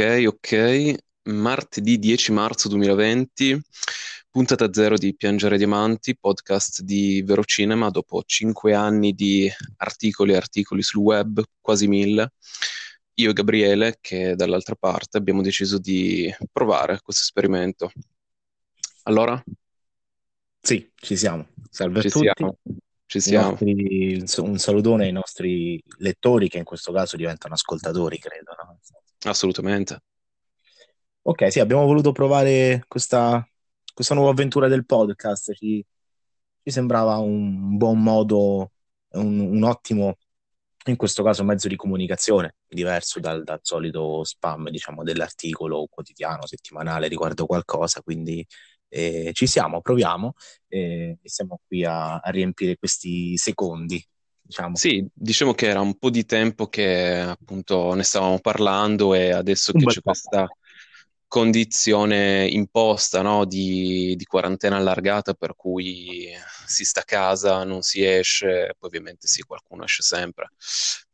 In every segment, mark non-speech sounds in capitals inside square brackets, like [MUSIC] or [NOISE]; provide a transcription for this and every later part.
Ok, ok. Martedì 10 marzo 2020, puntata zero di Piangere Diamanti, podcast di Verocinema dopo cinque anni di articoli e articoli sul web, quasi mille. Io e Gabriele, che dall'altra parte abbiamo deciso di provare questo esperimento. Allora? Sì, ci siamo. Salve Ci a tutti. siamo, ci siamo. nostri- un salutone ai nostri lettori che in questo caso diventano ascoltatori, credo, no? Assolutamente. Ok, sì, abbiamo voluto provare questa, questa nuova avventura del podcast. Ci, ci sembrava un buon modo, un, un ottimo, in questo caso, mezzo di comunicazione, diverso dal, dal solito spam, diciamo, dell'articolo quotidiano, settimanale riguardo qualcosa. Quindi eh, ci siamo, proviamo eh, siamo qui a, a riempire questi secondi, diciamo. Sì, diciamo che era un po' di tempo che appunto ne stavamo parlando e adesso Un che c'è po'. questa condizione imposta, no, di, di quarantena allargata per cui si sta a casa, non si esce, poi ovviamente sì, qualcuno esce sempre,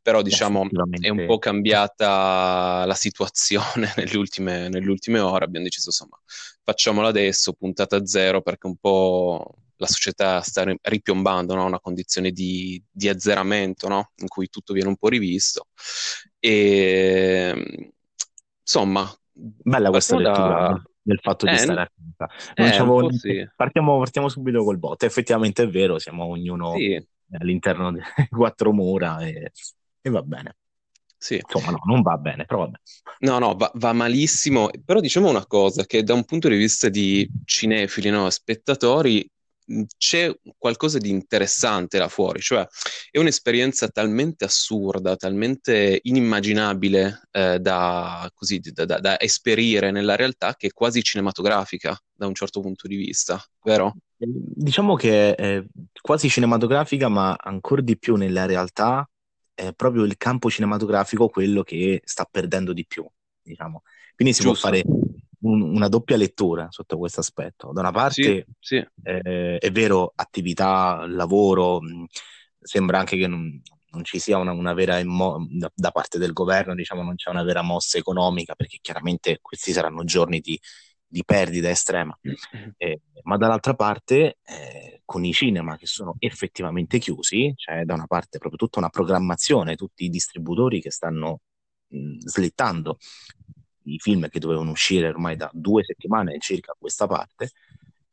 però diciamo è un po' cambiata la situazione [LAUGHS] nelle ultime, nelle ultime ore, abbiamo deciso insomma facciamolo adesso, puntata zero, perché un po' la società sta ri- ripiombando, no? Una condizione di, di azzeramento, no? In cui tutto viene un po' rivisto. E insomma, Bella questa lettura da... del, fatto di Eh, stare a casa. Eh, sì. Partiamo, partiamo subito col botto. Effettivamente è vero, siamo ognuno Sì, all'interno delle [LAUGHS] quattro mura e, e va bene. sì. Insomma, no, non va bene, però vabbè. No, no, va, va malissimo, però diciamo una cosa, che da un punto di vista di cinefili, no, spettatori, c'è qualcosa di interessante là fuori, cioè è un'esperienza talmente assurda, talmente inimmaginabile eh, da, così, da, da- da esperire nella realtà che è quasi cinematografica da un certo punto di vista, vero? Eh, Diciamo che è quasi cinematografica, ma ancora di più nella realtà è proprio il campo cinematografico quello che sta perdendo di più, diciamo. Quindi si può Giusto? fare un- una doppia lettura sotto questo aspetto. Da una Sì, parte sì, eh, è vero, attività, lavoro, mh, sembra anche che non, non ci sia una, una vera immo- da, da parte del governo, diciamo, non c'è una vera mossa economica, perché chiaramente questi saranno giorni di, di perdita estrema. Eh, ma dall'altra parte, eh, con i cinema che sono effettivamente chiusi, c'è da una parte proprio tutta una programmazione, tutti i distributori che stanno mh, slittando i film che dovevano uscire ormai da due settimane circa a questa parte.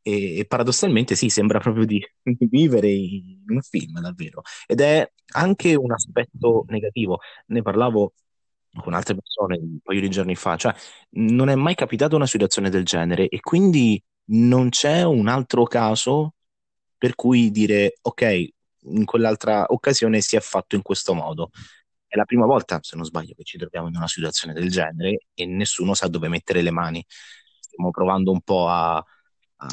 E, e paradossalmente sì, sembra proprio di, di [LAUGHS] vivere in un film, davvero. Ed è anche un aspetto negativo. Ne parlavo con altre persone un paio di giorni fa, cioè non è mai capitata una situazione del genere e quindi non c'è un altro caso per cui dire ok, in quell'altra occasione si è fatto in questo modo. È la prima volta, se non sbaglio, che ci troviamo in una situazione del genere e nessuno sa dove mettere le mani. Stiamo provando un po' a, a-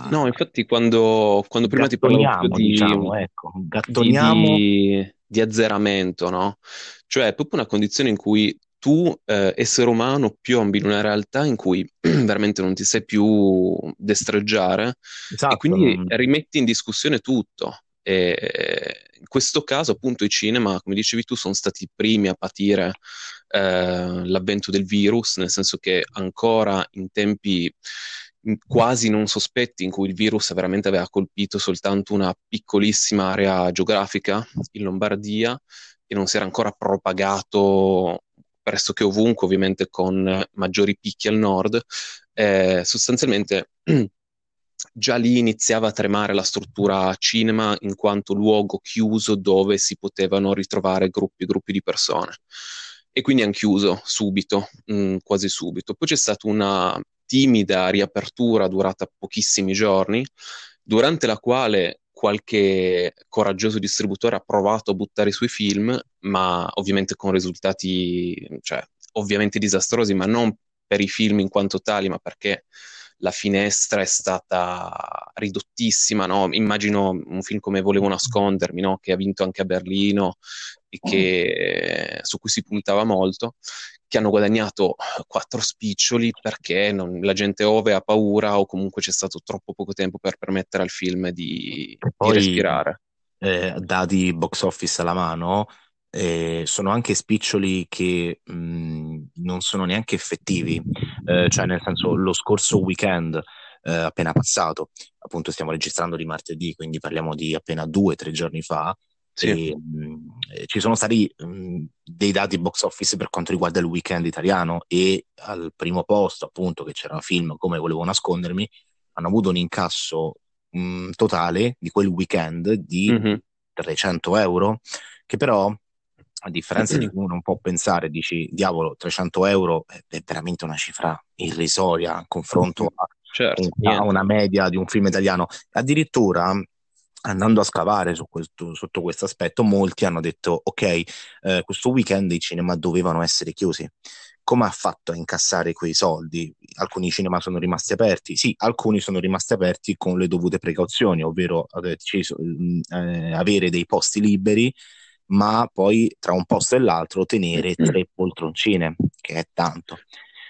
No, infatti quando, quando prima ti parlavo di, diciamo, ecco, gattoniamo. di- di azzeramento, no? Cioè è proprio una condizione in cui tu, eh, essere umano, piombi in una realtà in cui [CLEARS THROAT] veramente non ti sai più destreggiare e Esatto, quindi non- rimetti in discussione tutto. E in questo caso, appunto, i cinema, come dicevi tu, sono stati i primi a patire eh, l'avvento del virus, nel senso che ancora in tempi quasi non sospetti, in cui il virus veramente aveva colpito soltanto una piccolissima area geografica in Lombardia e non si era ancora propagato pressoché ovunque, ovviamente con maggiori picchi al nord, eh, sostanzialmente [CLEARS THROAT] già lì iniziava a tremare la struttura cinema in quanto luogo chiuso dove si potevano ritrovare gruppi e gruppi di persone. E quindi hanno chiuso subito, mh, quasi subito. Poi c'è stata una timida riapertura durata pochissimi giorni, durante la quale qualche coraggioso distributore ha provato a buttare i suoi film, ma ovviamente con risultati, cioè, ovviamente disastrosi, ma non per i film in quanto tali, ma perché la finestra è stata ridottissima, no? Immagino un film come Volevo nascondermi, no? Che ha vinto anche a Berlino e che, su cui si puntava molto, che hanno guadagnato quattro spiccioli perché non- la gente ove ha paura o comunque c'è stato troppo poco tempo per permettere al film di, E di poi, respirare. eh, dati box office alla mano, eh, sono anche spiccioli che mh, non sono neanche effettivi, eh, cioè nel senso lo scorso weekend eh, appena passato, appunto stiamo registrando di martedì, quindi parliamo di appena due o tre giorni fa, sì. E, mh, ci sono stati mh, dei dati box office per quanto riguarda il weekend italiano e al primo posto, appunto, che c'era un film come volevo nascondermi, hanno avuto un incasso totale di quel weekend di mm-hmm. 300 euro, che però a differenza di cui uno non può pensare, dici, diavolo, 300 euro è veramente una cifra irrisoria in confronto a, certo, a una media di un film italiano. Addirittura andando a scavare su questo, sotto questo aspetto, molti hanno detto: Ok, eh, questo weekend i cinema dovevano essere chiusi. Come ha fatto a incassare quei soldi? Alcuni cinema sono rimasti aperti, sì, alcuni sono rimasti aperti con le dovute precauzioni, ovvero eh, eh avere dei posti liberi, ma poi tra un posto e l'altro tenere tre poltroncine, che è tanto.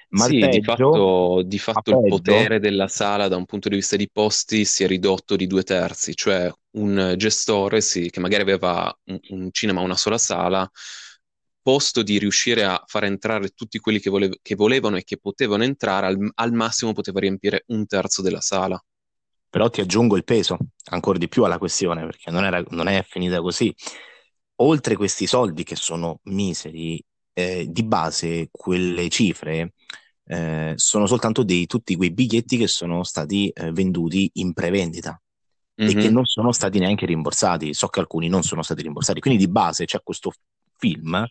Ma sì, peggio, di fatto, di fatto il potere della sala da un punto di vista di posti si è ridotto di due terzi, cioè un gestore sì, che magari aveva un, un cinema, una sola sala, posto di riuscire a far entrare tutti quelli che, volev- che volevano e che potevano entrare, al, al, massimo poteva riempire un terzo della sala. Però ti aggiungo il peso ancora di più alla questione, perché non, era, non è finita così. Oltre questi soldi che sono miseri, eh, di base quelle cifre eh, sono soltanto dei, tutti quei biglietti che sono stati eh, venduti in prevendita mm-hmm. e che mhm. non sono stati neanche rimborsati. So che alcuni non sono stati rimborsati. Quindi di base c'è questo film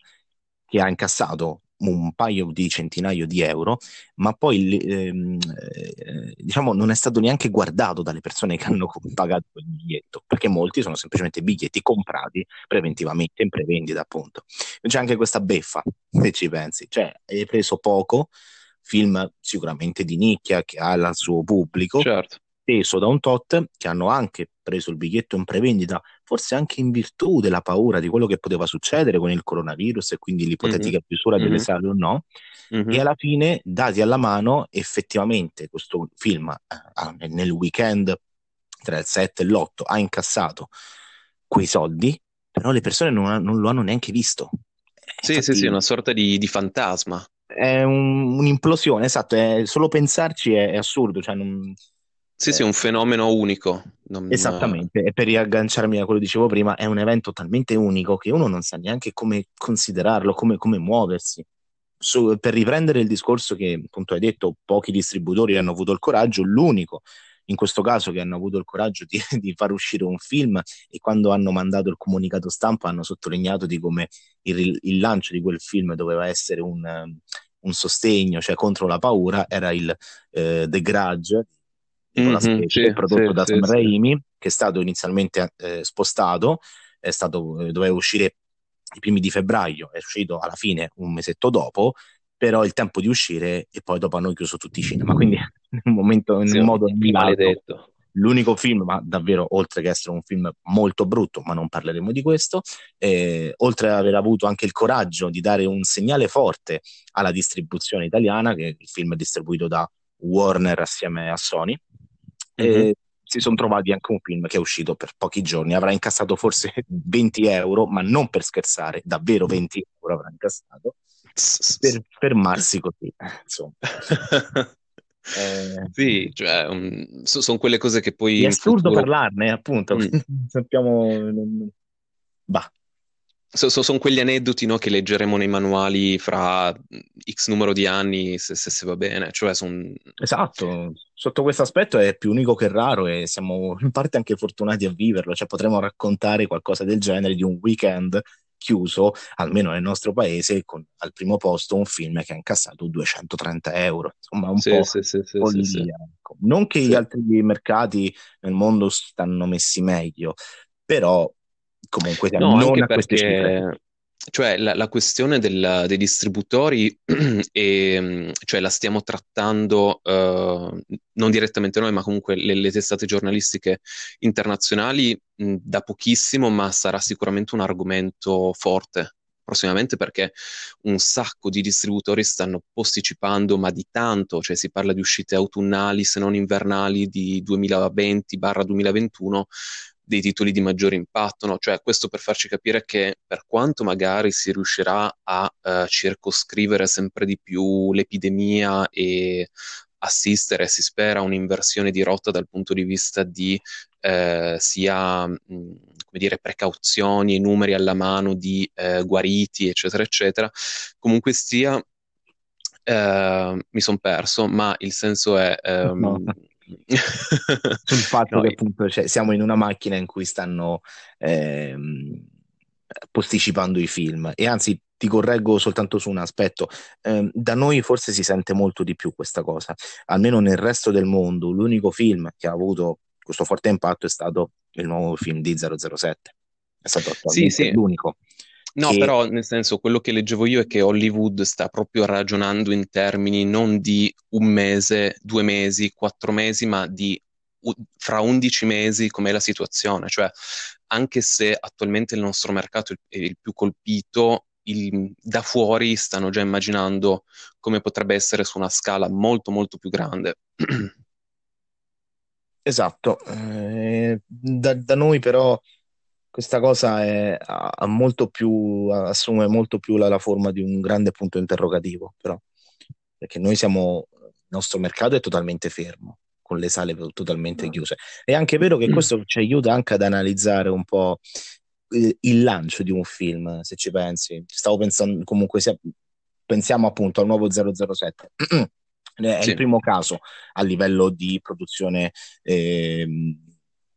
che ha incassato un paio di centinaio di euro, ma poi ehm, eh, diciamo non è stato neanche guardato dalle persone che hanno pagato quel biglietto, perché molti sono semplicemente biglietti comprati preventivamente in prevendita, appunto. C'è anche questa beffa, se ci pensi, cioè hai preso poco, film sicuramente di nicchia che ha il suo pubblico, certo. Teso da un tot che hanno anche preso il biglietto in prevendita, forse anche in virtù della paura di quello che poteva succedere con il coronavirus e quindi l'ipotetica mm-hmm. chiusura delle mm-hmm. sale o no. Mm-hmm. E alla fine, dati alla mano, effettivamente questo film eh, nel weekend tra il 7 e l'8 ha incassato quei soldi, però le persone non, non lo hanno neanche visto. Sì, Infatti, sì, sì, una sorta di, di fantasma è un, un'implosione, esatto, è, solo pensarci è, è assurdo. Cioè non, sì, eh, sì, un fenomeno unico. Non... Esattamente, e per riagganciarmi a quello che dicevo prima, è un evento talmente unico che uno non sa neanche come considerarlo, come, come muoversi. Su, per riprendere il discorso che appunto hai detto, pochi distributori hanno avuto il coraggio, l'unico in questo caso che hanno avuto il coraggio di, [LAUGHS] di, far uscire un film e quando hanno mandato il comunicato stampa hanno sottolineato di come il, il lancio di quel film doveva essere un, un, sostegno, cioè contro la paura, era il eh, The Grudge, mm-hmm, Specie, sì, prodotto sì, da Sam sì, Raimi, che è stato inizialmente eh, spostato, è stato, eh, doveva uscire i primi di febbraio, è uscito alla fine un mesetto dopo, però il tempo di uscire e poi dopo hanno chiuso tutti i cinema, quindi [LAUGHS] in un momento, in un modo maledetto. L'unico film, ma davvero oltre che essere un film molto brutto, ma non parleremo di questo, eh, oltre ad aver avuto anche il coraggio di dare un segnale forte alla distribuzione italiana, che il film è distribuito da Warner assieme a Sony, mm-hmm. eh, si sono trovati anche un film che è uscito per pochi giorni, avrà incassato forse [LAUGHS] 20 euro, ma non per scherzare, davvero 20 euro avrà incassato per fermarsi [LAUGHS] così, insomma. Eh, sì, cioè, um, so, sono quelle cose che poi... È assurdo futuro... parlarne, appunto, mm. [LAUGHS] sappiamo... Bah. So, so, sono quegli aneddoti no, che leggeremo nei manuali fra x numero di anni, se, se, se va bene. Cioè, son... Esatto, sotto questo aspetto è più unico che raro e siamo in parte anche fortunati a viverlo, cioè potremmo raccontare qualcosa del genere di un weekend chiuso, almeno nel nostro paese, con al primo posto un film che ha incassato 230 euro. Insomma, un sì, po' sì, sì, follia. Ecco. Non che gli altri mercati nel mondo stanno messi meglio, però comunque no, non a queste cifre. cioè la, la questione del, dei distributori, [CLEARS THROAT] e, cioè la stiamo trattando uh, non direttamente noi, ma comunque le, le testate giornalistiche internazionali mh, da pochissimo, ma sarà sicuramente un argomento forte prossimamente perché un sacco di distributori stanno posticipando, ma di tanto, cioè si parla di uscite autunnali se non invernali di 2020-2021 dei titoli di maggiore impatto, no? Cioè, questo per farci capire che per quanto magari si riuscirà a uh, circoscrivere sempre di più l'epidemia e assistere, si spera, a un'inversione di rotta dal punto di vista di eh, sia mh, come dire, precauzioni e numeri alla mano di eh, guariti, eccetera, eccetera. Comunque sia, eh, mi sono perso, ma il senso è... Ehm, no. Sul [LAUGHS] fatto no, che appunto cioè, siamo in una macchina in cui stanno ehm, posticipando i film e anzi ti correggo soltanto su un aspetto, eh, da noi forse si sente molto di più questa cosa, almeno nel resto del mondo l'unico film che ha avuto questo forte impatto è stato il nuovo film di 007, è stato sì, sì. l'unico. No, che... però nel senso, quello che leggevo io è che Hollywood sta proprio ragionando in termini non di un mese, due mesi, quattro mesi, ma di fra 11 mesi com'è la situazione. Cioè, anche se attualmente il nostro mercato è il più colpito, il, da fuori stanno già immaginando come potrebbe essere su una scala molto molto più grande. [CLEARS THROAT] Esatto, eh, da, da, noi però questa cosa è, ha molto più, assume molto più la, la, forma di un grande punto interrogativo, però, perché noi siamo, il nostro mercato è totalmente fermo, con le sale totalmente chiuse. È anche vero che questo ci aiuta anche ad analizzare un po' il lancio di un film, se ci pensi. Stavo pensando comunque, se, pensiamo appunto al nuovo 007. [CLEARS THROAT] È sì. il primo caso a livello di produzione eh,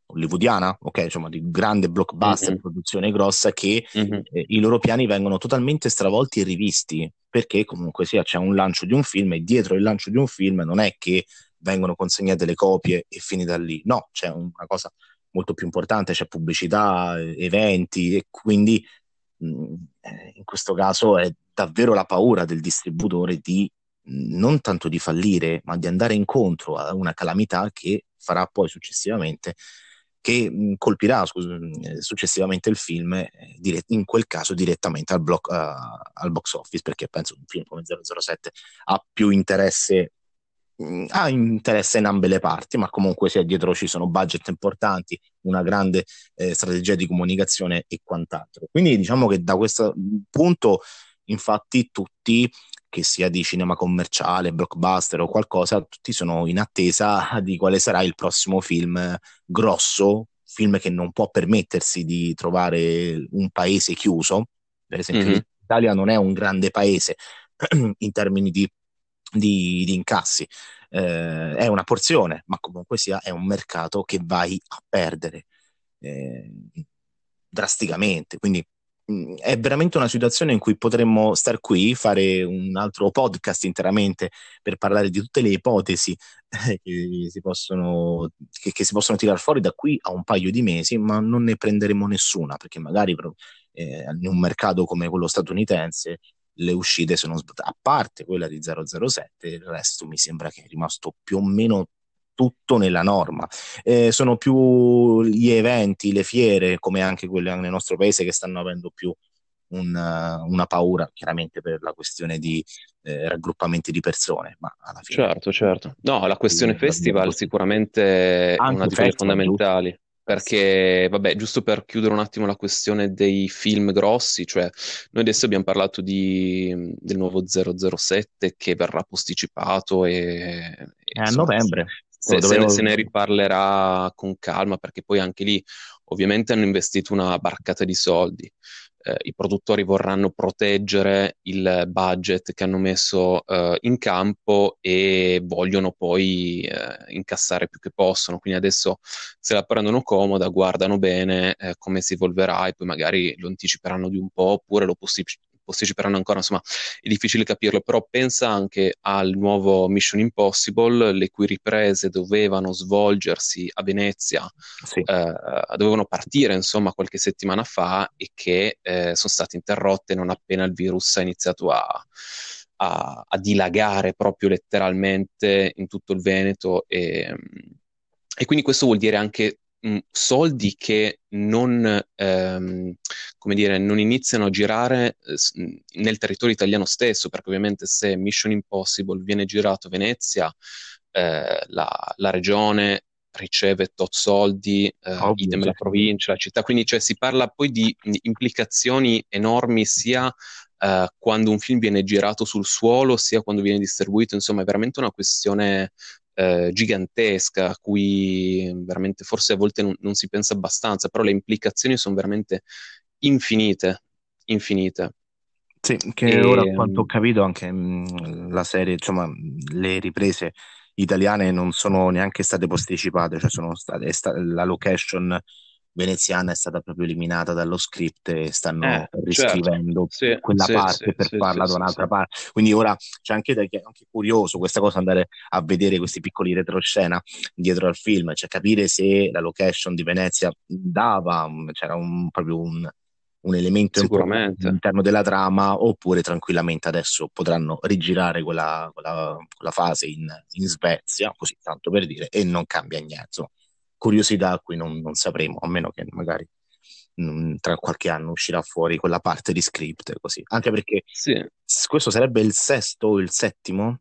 hollywoodiana, ok, insomma di grande blockbuster, mm-hmm. produzione grossa, che mm-hmm. eh, i loro piani vengono totalmente stravolti e rivisti, perché comunque sia c'è un lancio di un film e dietro il lancio di un film non è che vengono consegnate le copie e finita lì, no, c'è una cosa molto più importante, c'è pubblicità, eventi e quindi mh, mm, eh, in questo caso è davvero la paura del distributore di non tanto di fallire, ma di andare incontro a una calamità che farà poi successivamente che colpirà successivamente il film, eh, in quel caso direttamente al, block, uh, al box office, perché penso un film come 007 ha più interesse ha interesse in ambe le parti, ma comunque sia dietro ci sono budget importanti, una grande eh, strategia di comunicazione e quant'altro. Quindi diciamo che da questo punto, infatti, tutti che sia di cinema commerciale, blockbuster o qualcosa, tutti sono in attesa [LAUGHS] di quale sarà il prossimo film grosso, film che non può permettersi di trovare un paese chiuso. Per esempio, mm-hmm. l'Italia non è un grande paese [CLEARS THROAT] in termini di, di, di incassi, eh, è una porzione, ma comunque sia è un mercato che vai a perdere eh, drasticamente. Quindi è veramente una situazione in cui potremmo star qui, fare un altro podcast interamente per parlare di tutte le ipotesi [LAUGHS] che si possono, che, che si possono tirare fuori da qui a un paio di mesi, ma non ne prenderemo nessuna, perché magari eh, in un mercato come quello statunitense le uscite sono a parte quella di 007, il resto mi sembra che è rimasto più o meno tutto nella norma. Eh, sono più gli eventi, le fiere, come anche quelle nel nostro paese, che stanno avendo più una, una paura, chiaramente per la questione di eh, raggruppamenti di persone. Ma alla fine, certo, certo. No, la questione festival sicuramente è una di quelle fondamentali. Giusto perché, vabbè, giusto per chiudere un attimo la questione dei film grossi, cioè noi adesso abbiamo parlato di, del nuovo 007 che verrà posticipato e, e a novembre se, dovevo... se, ne, riparlerà con calma, perché poi anche lì ovviamente hanno investito una barcata di soldi. Eh, I produttori vorranno proteggere il budget che hanno messo eh, in campo e vogliono poi eh, incassare più che possono. Quindi adesso se la prendono comoda, guardano bene eh, come si evolverà e poi magari lo anticiperanno di un po' oppure lo possi- posticiperanno ancora, insomma è difficile capirlo, però pensa anche al nuovo Mission Impossible, le cui riprese dovevano svolgersi a Venezia, sì. eh, dovevano partire insomma qualche settimana fa e che eh, sono state interrotte non appena il virus ha iniziato a, a, a dilagare proprio letteralmente in tutto il Veneto e, e quindi questo vuol dire anche mh, soldi che non, ehm, come dire, non iniziano a girare eh, nel territorio italiano stesso, perché ovviamente se Mission Impossible viene girato a Venezia, eh, la, la regione riceve tot soldi, eh, idem la sì. provincia, la città, quindi cioè, si parla poi di implicazioni enormi sia eh, quando un film viene girato sul suolo, sia quando viene distribuito, insomma è veramente una questione eh, gigantesca a cui veramente forse a volte non, non si pensa abbastanza, però le implicazioni sono veramente infinite, infinite. Sì, che E, ora a quanto ho capito anche mh, la serie, insomma, le riprese italiane non sono neanche state posticipate, cioè sono state, sta- la location veneziana è stata proprio eliminata dallo script e stanno eh, certo, riscrivendo sì, quella sì, parte sì, per farla da un'altra parte. Quindi ora c'è anche, anche curioso questa cosa, andare a vedere questi piccoli retroscena dietro al film, cioè capire se la location di Venezia dava, c'era un, proprio un un elemento all'interno della trama, oppure tranquillamente adesso potranno rigirare quella, quella- quella fase in, in Svezia, così tanto per dire, e non cambia niente. Curiosità a cui non, non sapremo, a meno che magari mm, tra qualche anno uscirà fuori quella parte di script, così. Anche perché Sì, questo sarebbe il sesto o il settimo,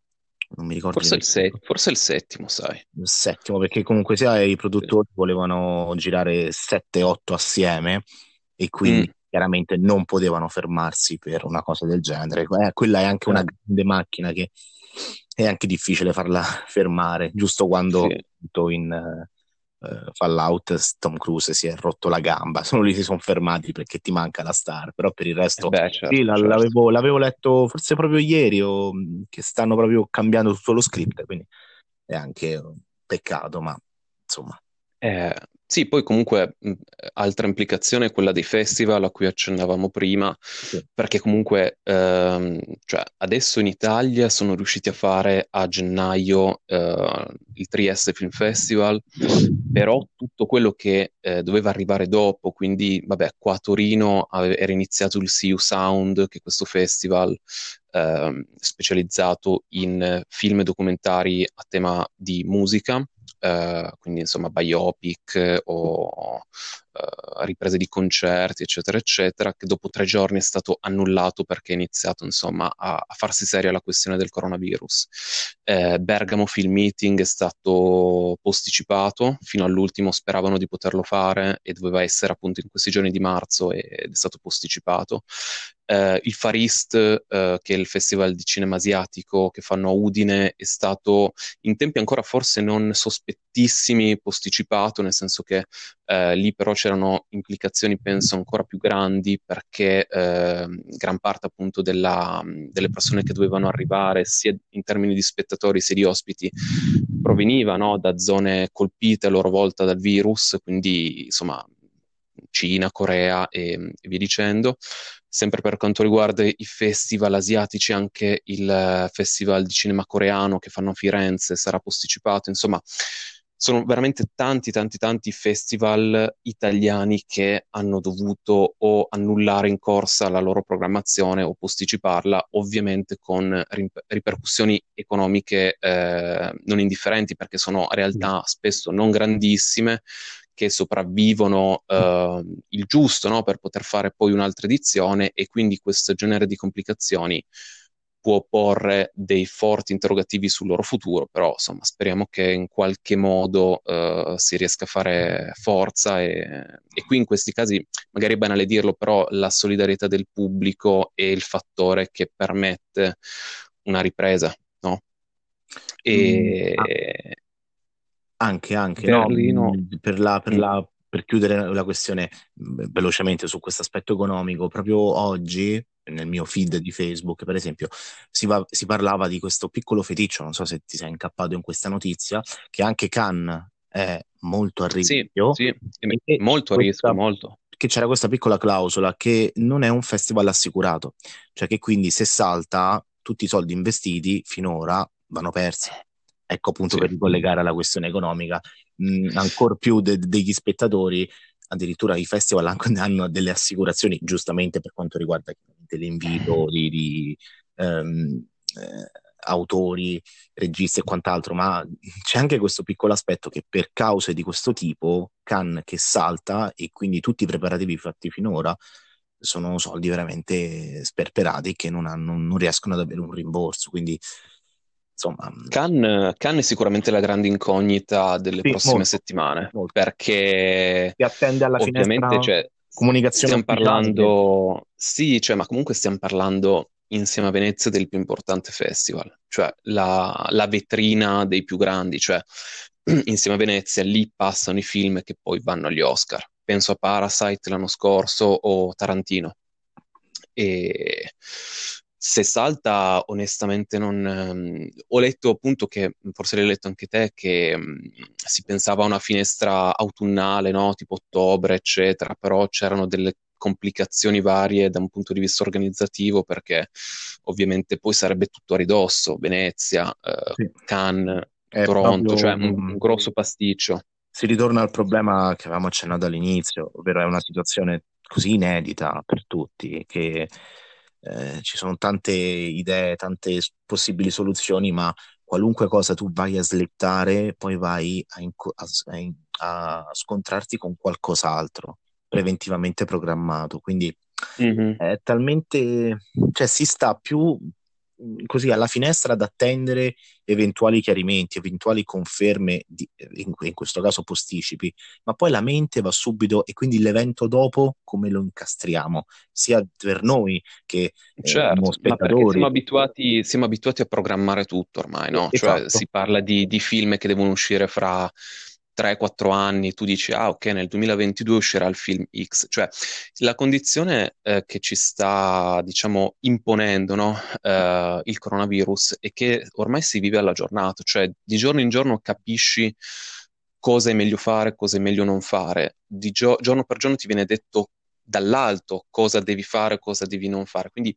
non mi ricordo forse il, se- nemmeno. forse il settimo, sai. Il settimo, perché comunque sia i Sì. produttori volevano girare 7-8 assieme e quindi Mm, chiaramente non potevano fermarsi per una cosa del genere. Eh, quella è anche una certo. grande macchina che è anche difficile farla [LAUGHS] fermare, giusto quando Sì. in eh, eh, Fallout Tom Cruise si è rotto la gamba, [LAUGHS] solo lì si sono fermati perché ti manca la star, però per il Eh resto beh, sì, certo, la- certo. l'avevo, l'avevo letto forse proprio ieri o, che stanno proprio cambiando tutto lo script, quindi è anche un peccato, ma insomma. Eh, sì, poi comunque mh, altra implicazione è quella dei festival a cui accennavamo prima, Sì. perché comunque ehm, cioè, adesso in Italia sono riusciti a fare a gennaio eh, il Trieste Film Festival, però tutto quello che eh, doveva arrivare dopo, quindi vabbè, qua a Torino ave- era iniziato il You Sound, che è questo festival ehm, specializzato in eh, film e documentari a tema di musica eh, quindi insomma biopic o eh, riprese di concerti, eccetera, eccetera, che dopo tre giorni è stato annullato perché è iniziato insomma a, a farsi seria la questione del coronavirus. Eh, Bergamo Film Meeting è stato posticipato, fino all'ultimo speravano di poterlo fare e doveva essere appunto in questi giorni di marzo ed è stato posticipato. Eh, il Far East, eh, che è il festival di cinema asiatico che fanno a Udine, è stato in tempi ancora forse non sospettissimi posticipato, nel senso che eh, lì però c'erano implicazioni, penso, ancora più grandi perché eh, gran parte appunto della, delle persone che dovevano arrivare, sia in termini di spettatori sia di ospiti, proveniva no, da zone colpite a loro volta dal virus, quindi insomma Cina, Corea e, e via dicendo. Sempre per quanto riguarda i festival asiatici, anche il festival di cinema coreano che fanno a Firenze sarà posticipato. Insomma, sono veramente tanti, tanti, tanti festival italiani che hanno dovuto o annullare in corsa la loro programmazione o posticiparla, ovviamente con ripercussioni economiche eh, non indifferenti, perché sono realtà spesso non grandissime che sopravvivono eh, il giusto no, per poter fare poi un'altra edizione e quindi questo genere di complicazioni può porre dei forti interrogativi sul loro futuro, però insomma speriamo che in qualche modo eh, si riesca a fare forza e, e qui in questi casi, magari è banale dirlo, però la solidarietà del pubblico è il fattore che permette una ripresa, no? E, Mm, ah. Anche, anche, Berlino. no, per, la, per, la, per chiudere la questione mh, velocemente su questo aspetto economico, proprio oggi nel mio feed di Facebook, per esempio, si, va- si parlava di questo piccolo feticcio, non so se ti sei incappato in questa notizia, che anche Cannes è molto a Sì, rischio sì, e molto a rischio, molto. che c'era questa piccola clausola che non è un festival assicurato, cioè che quindi se salta tutti i soldi investiti finora vanno persi. Ecco appunto Sì. per ricollegare alla questione economica, mh, ancor più de- degli spettatori, addirittura i festival [LAUGHS] hanno delle assicurazioni, giustamente per quanto riguarda l'invito di, di, ehm, eh, autori, registi e quant'altro, ma c'è anche questo piccolo aspetto che per cause di questo tipo, Cannes che salta e quindi tutti i preparativi fatti finora sono soldi veramente sperperati che non, hanno, non riescono ad avere un rimborso. Quindi insomma... Cannes, Cannes è sicuramente la grande incognita delle Sì, prossime molto, settimane, molto. perché Si attende alla ovviamente, finestra cioè, comunicazione stiamo parlando, sì, cioè, ma comunque stiamo parlando insieme a Venezia del più importante festival, cioè la, la vetrina dei più grandi, cioè [CLEARS THROAT] insieme a Venezia lì passano i film che poi vanno agli Oscar. Penso a Parasite l'anno scorso o Tarantino. E se salta, onestamente non... ehm, ho letto appunto che, forse l'hai letto anche te, che mm, si pensava a una finestra autunnale, no? Tipo ottobre, eccetera, però c'erano delle complicazioni varie da un punto di vista organizzativo perché ovviamente poi sarebbe tutto a ridosso, Venezia, eh, Sì. Cannes, È Toronto, proprio, cioè un, un grosso pasticcio. si ritorna al problema che avevamo accennato all'inizio, ovvero è una situazione così inedita per tutti che eh, ci sono tante idee, tante possibili soluzioni, ma qualunque cosa tu vai a slittare, poi vai a, inco- a a scontrarti con qualcos'altro preventivamente programmato. Quindi Mhm. è talmente, cioè si sta più così alla finestra ad attendere eventuali chiarimenti, eventuali conferme, di- in, in questo caso posticipi, ma poi la mente va subito e quindi l'evento dopo come lo incastriamo, sia per noi che eh, Certo, ma perché siamo spettatori. abituati, siamo abituati a programmare tutto ormai, no? Cioè Esatto, si parla di, di film che devono uscire fra 3-4 anni, tu dici, ah ok, nel 2022 uscirà il film X. Cioè la condizione eh, che ci sta, diciamo, imponendo, no? Eh, il coronavirus è che ormai si vive alla giornata, cioè di giorno in giorno capisci cosa è meglio fare, cosa è meglio non fare. Di gio- giorno per giorno ti viene detto dall'alto cosa devi fare, cosa devi non fare. Quindi,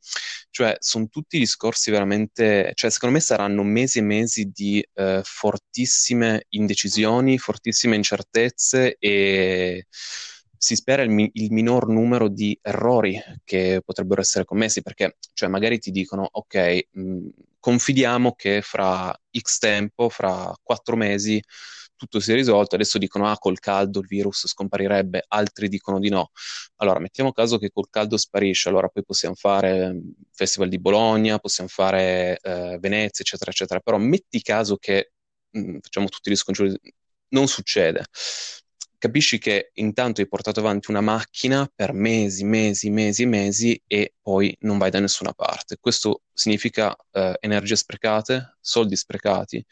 cioè, sono tutti discorsi veramente, cioè, secondo me saranno mesi e mesi di eh, fortissime indecisioni, fortissime incertezze e si spera il, mi- il minor numero di errori che potrebbero essere commessi, perché, cioè, magari ti dicono, ok, mh, confidiamo che fra X tempo, fra quattro mesi, tutto si è risolto, adesso dicono, ah, col caldo il virus scomparirebbe, altri dicono di no. Allora, mettiamo caso che col caldo sparisce, allora poi possiamo fare mm, Festival di Bologna, possiamo fare eh, Venezia, eccetera, eccetera. Però metti caso che mh, facciamo tutti gli scongiuri, non succede. Capisci che intanto hai portato avanti una macchina per mesi, mesi, mesi mesi e poi non vai da nessuna parte. Questo significa eh, energie sprecate, soldi sprecati,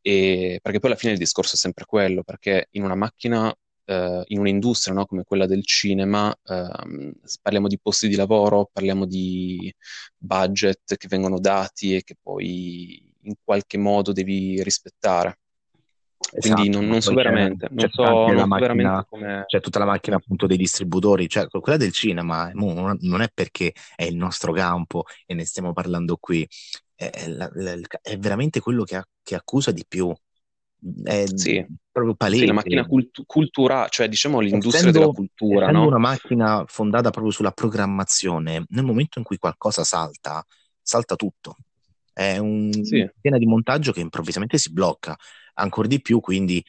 e... perché poi alla fine il discorso è sempre quello, perché in una macchina eh, in un'industria no, come quella del cinema, ehm, parliamo di posti di lavoro, parliamo di budget che vengono dati e che poi in qualche modo devi rispettare. Quindi esatto, non, ma non so veramente, non so, non so veramente macchina, come... c'è tutta la macchina appunto dei distributori, cioè quella del cinema, non è perché è il nostro campo e ne stiamo parlando qui, è, è è veramente quello che, che accusa di più, è Sì, proprio sì, la palese. macchina cult- culturale, cioè diciamo l'industria della Essendo, cultura, essendo no? una macchina fondata proprio sulla programmazione, nel momento in cui qualcosa salta, salta tutto. È un- Sì, una catena di montaggio che improvvisamente si blocca, ancora di più, quindi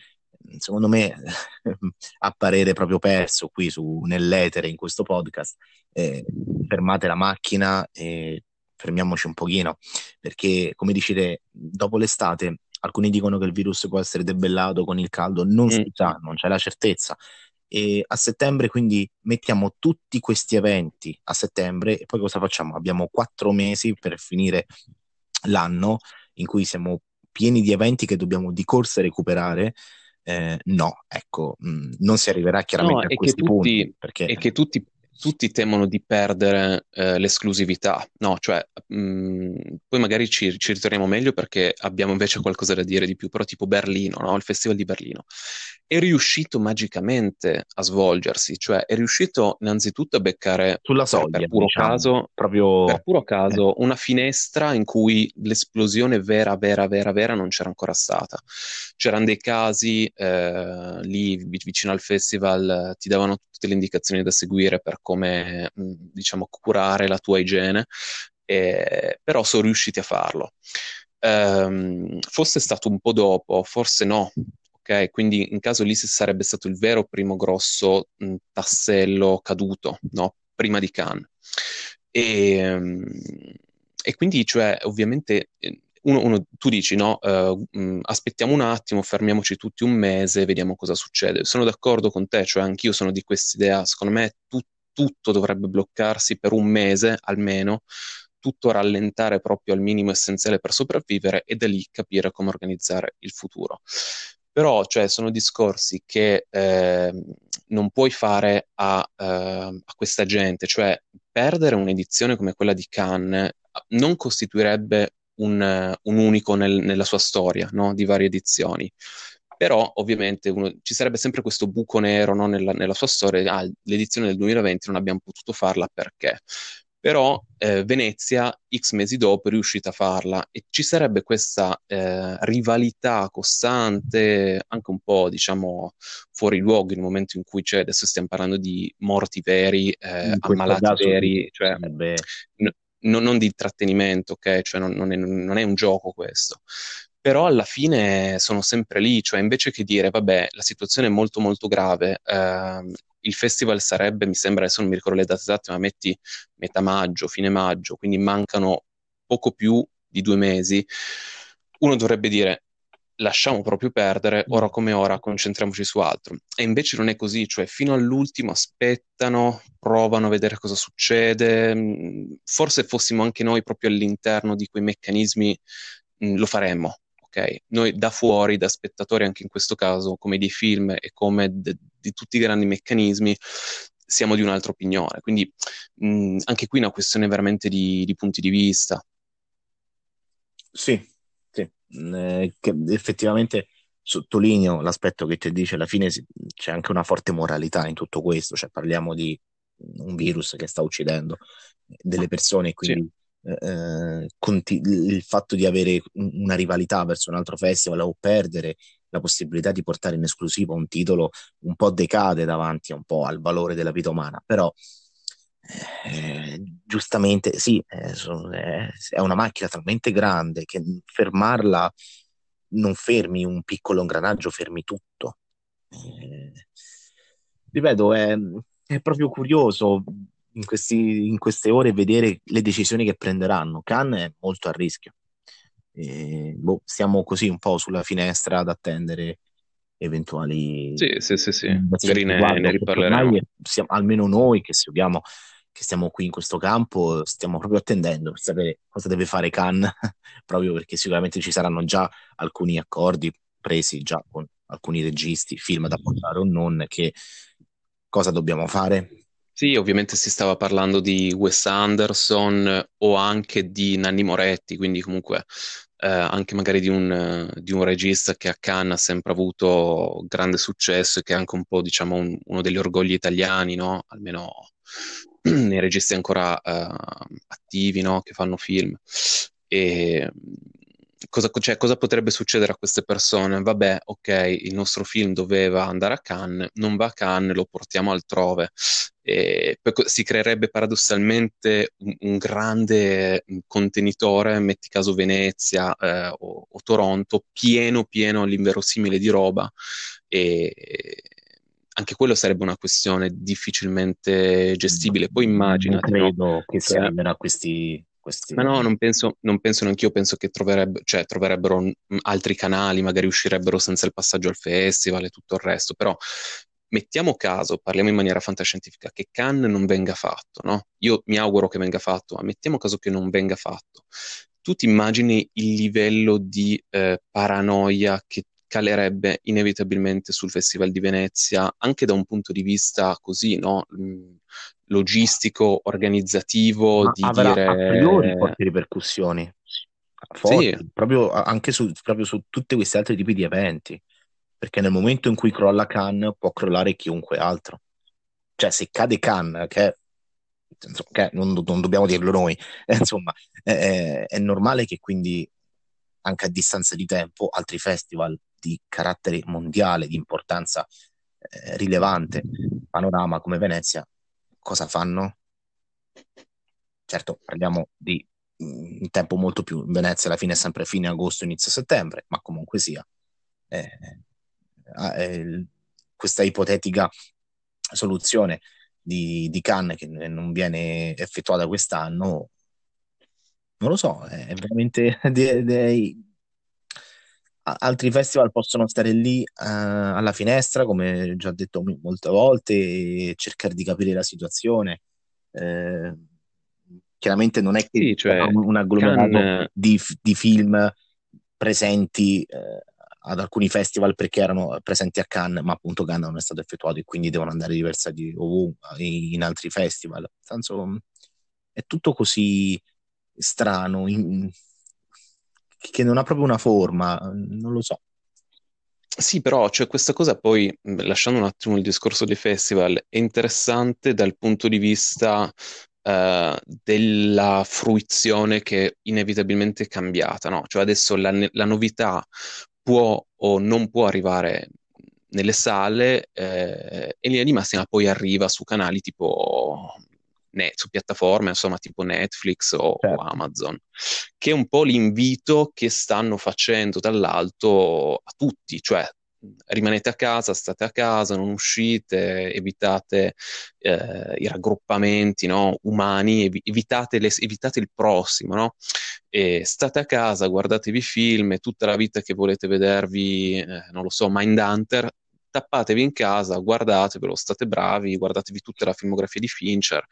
secondo me, [LAUGHS] a parere proprio perso qui su, nell'etere in questo podcast, eh, fermate la macchina e fermiamoci un pochino, perché come dicete, dopo l'estate alcuni dicono che il virus può essere debellato con il caldo, non si Mm. sa, non c'è la certezza. E a settembre quindi mettiamo tutti questi eventi a settembre e poi cosa facciamo? Abbiamo quattro mesi per finire l'anno in cui siamo pieni di eventi che dobbiamo di corsa recuperare. Eh, no, ecco, mh, non si arriverà No, chiaramente a è che questi punti tutti, perché è che tutti, tutti temono di perdere eh, l'esclusività, no? Cioè, mh, poi magari ci, ci ritorniamo meglio perché abbiamo invece qualcosa da dire di più, però tipo Berlino, no? Il Festival di Berlino è riuscito magicamente a svolgersi, cioè è riuscito innanzitutto a beccare sulla soglia, per puro diciamo, caso, proprio per puro eh, caso, una finestra in cui l'esplosione vera, vera, vera, vera non c'era ancora stata. C'erano dei casi eh, lì vi- vicino al festival, eh, ti davano tutte le indicazioni da seguire per come, mh, diciamo, curare la tua igiene, eh, però sono riusciti a farlo. Ehm, fosse stato un po' dopo, forse no. Ok, quindi in caso lì sarebbe stato il vero primo grosso mh, tassello caduto, no? Prima di Cannes. E, mm, e quindi, cioè, ovviamente, eh, uno, uno, tu dici no, uh, aspettiamo un attimo, fermiamoci tutti un mese, vediamo cosa succede. Sono d'accordo con te, cioè anch'io sono di quest'idea, secondo me tu, tutto dovrebbe bloccarsi per un mese almeno, tutto rallentare proprio al minimo essenziale per sopravvivere e da lì capire come organizzare il futuro. Però, cioè, sono discorsi che eh, non puoi fare a, uh, a, questa gente, cioè perdere un'edizione come quella di Cannes non costituirebbe un, un unico nel, nella sua storia no? di varie edizioni. Però ovviamente uno, ci sarebbe sempre questo buco nero no? nella, nella, sua storia, ah, l'edizione del 2020 non abbiamo potuto farla perché? Però eh, Venezia, X mesi dopo, è riuscita a farla e ci sarebbe questa eh, rivalità costante, anche un po', diciamo, fuori luogo nel momento in cui c'è, adesso stiamo parlando di morti veri, eh, ammalati veri, cioè, sarebbe... n- non, non di intrattenimento, ok? Cioè non, non, è, non, è, un gioco questo. Però alla fine sono sempre lì, cioè invece che dire, vabbè, la situazione è molto molto grave, ehm, il festival sarebbe, mi sembra, adesso non mi ricordo le date esatte, ma metti metà maggio, fine maggio, quindi mancano poco più di due mesi, uno dovrebbe dire lasciamo proprio perdere, ora come ora concentriamoci su altro. E invece non è così, cioè fino all'ultimo aspettano, provano a vedere cosa succede. Mm, forse fossimo anche noi proprio all'interno di quei meccanismi, mm, lo faremmo. Ok? Noi da fuori, da spettatori anche in questo caso, come dei film e come de- di tutti i grandi meccanismi, siamo di un'altra opinione. Quindi mh, mm, anche qui è una questione veramente di, di punti di vista. Sì, eh, che effettivamente sottolineo l'aspetto che ti dice, alla fine c'è anche una forte moralità in tutto questo, cioè parliamo di un virus che sta uccidendo delle persone, quindi sì. Eh, conti- il fatto di avere una rivalità verso un altro festival o perdere la possibilità di portare in esclusiva un titolo un po' decade davanti un po' al valore della vita umana, però eh, giustamente sì, eh, è una macchina talmente grande che fermarla non fermi un piccolo ingranaggio, fermi tutto. Eh, ripeto, è, è, proprio curioso in, questi, in, queste ore vedere le decisioni che prenderanno. Khan è molto a rischio. Eh, boh, siamo così un po' sulla finestra ad attendere eventuali sì, sì, sì, sì. magari ne, ne riparleremo siamo, almeno noi che seguiamo che stiamo qui in questo campo stiamo proprio attendendo per sapere cosa deve fare Khan, [LAUGHS] proprio perché sicuramente ci saranno già alcuni accordi presi già con alcuni registi, film da portare o non, che cosa dobbiamo fare. Sì, ovviamente si stava parlando di Wes Anderson o anche di Nanni Moretti, quindi comunque eh, anche magari di un, di un, regista che a Cannes ha sempre avuto grande successo e che è anche un po', diciamo, un, uno degli orgogli italiani, no? Almeno [CLEARS THROAT] nei registi ancora uh, attivi, no? che fanno film. E cosa, cioè, cosa, potrebbe succedere a queste persone? Vabbè, ok, il nostro film doveva andare a Cannes, non va a Cannes, lo portiamo altrove. E poi si creerebbe paradossalmente un, un grande contenitore, metti caso Venezia eh, o, o, Toronto, pieno, pieno all'inverosimile di roba. E, anche quello sarebbe una questione difficilmente gestibile. Poi immaginati. Non credo no? che si arriverà a questi, questi... Ma no, non penso, non penso neanche io, penso che troverebbe, cioè, troverebbero altri canali, magari uscirebbero senza il passaggio al festival e tutto il resto, però mettiamo caso, parliamo in maniera fantascientifica, che Cannes non venga fatto, no? Io mi auguro che venga fatto, ma mettiamo caso che non venga fatto. Tu ti immagini il livello di eh, paranoia che calerebbe inevitabilmente sul Festival di Venezia, anche da un punto di vista così, no? Mm, logistico, organizzativo, Ma di avrà dire... a priori forti ripercussioni, forti, sì. proprio, anche su, proprio su tutti questi altri tipi di eventi, perché nel momento in cui crolla Cannes può crollare chiunque altro. Cioè, se cade Cannes, che che non, non, dobbiamo dirlo noi, [LAUGHS] eh, insomma, è, è, normale che quindi anche a distanza di tempo altri festival di carattere mondiale, di importanza eh, rilevante, panorama come Venezia, cosa fanno? Certo, parliamo di mm, un tempo molto più, in Venezia alla fine è sempre fine agosto, inizio settembre, ma comunque sia, eh, eh, questa ipotetica soluzione di, di Cannes che non viene effettuata quest'anno non lo so, è veramente... [LAUGHS] de- de- altri festival possono stare lì uh, alla finestra, come già detto molte volte, e cercare di capire la situazione. Eh, chiaramente non è che sì, cioè, un agglomerato Can... di, di, film presenti eh, ad alcuni festival perché erano presenti a Cannes, ma appunto Cannes non è stato effettuato e quindi devono andare diversati ovunque in altri festival. Nel senso, è tutto così strano, in, che non ha proprio una forma, non lo so. Sì, però cioè, questa cosa poi, lasciando un attimo il discorso dei festival, è interessante dal punto di vista uh, della fruizione che inevitabilmente è cambiata, no? Cioè adesso la, la novità può o non può arrivare nelle sale eh, e in linea di massima poi arriva su canali tipo net, su piattaforme insomma tipo Netflix o, certo. o, Amazon, che è un po' l'invito che stanno facendo dall'alto a tutti, cioè rimanete a casa, state a casa, non uscite, evitate eh, i raggruppamenti no, umani, ev- evitate, le, evitate, il prossimo, no? State a casa, guardatevi film, tutta la vita che volete vedervi, eh, non lo so, Mindhunter, tappatevi in casa, guardatevelo, state bravi, guardatevi tutta la filmografia di Fincher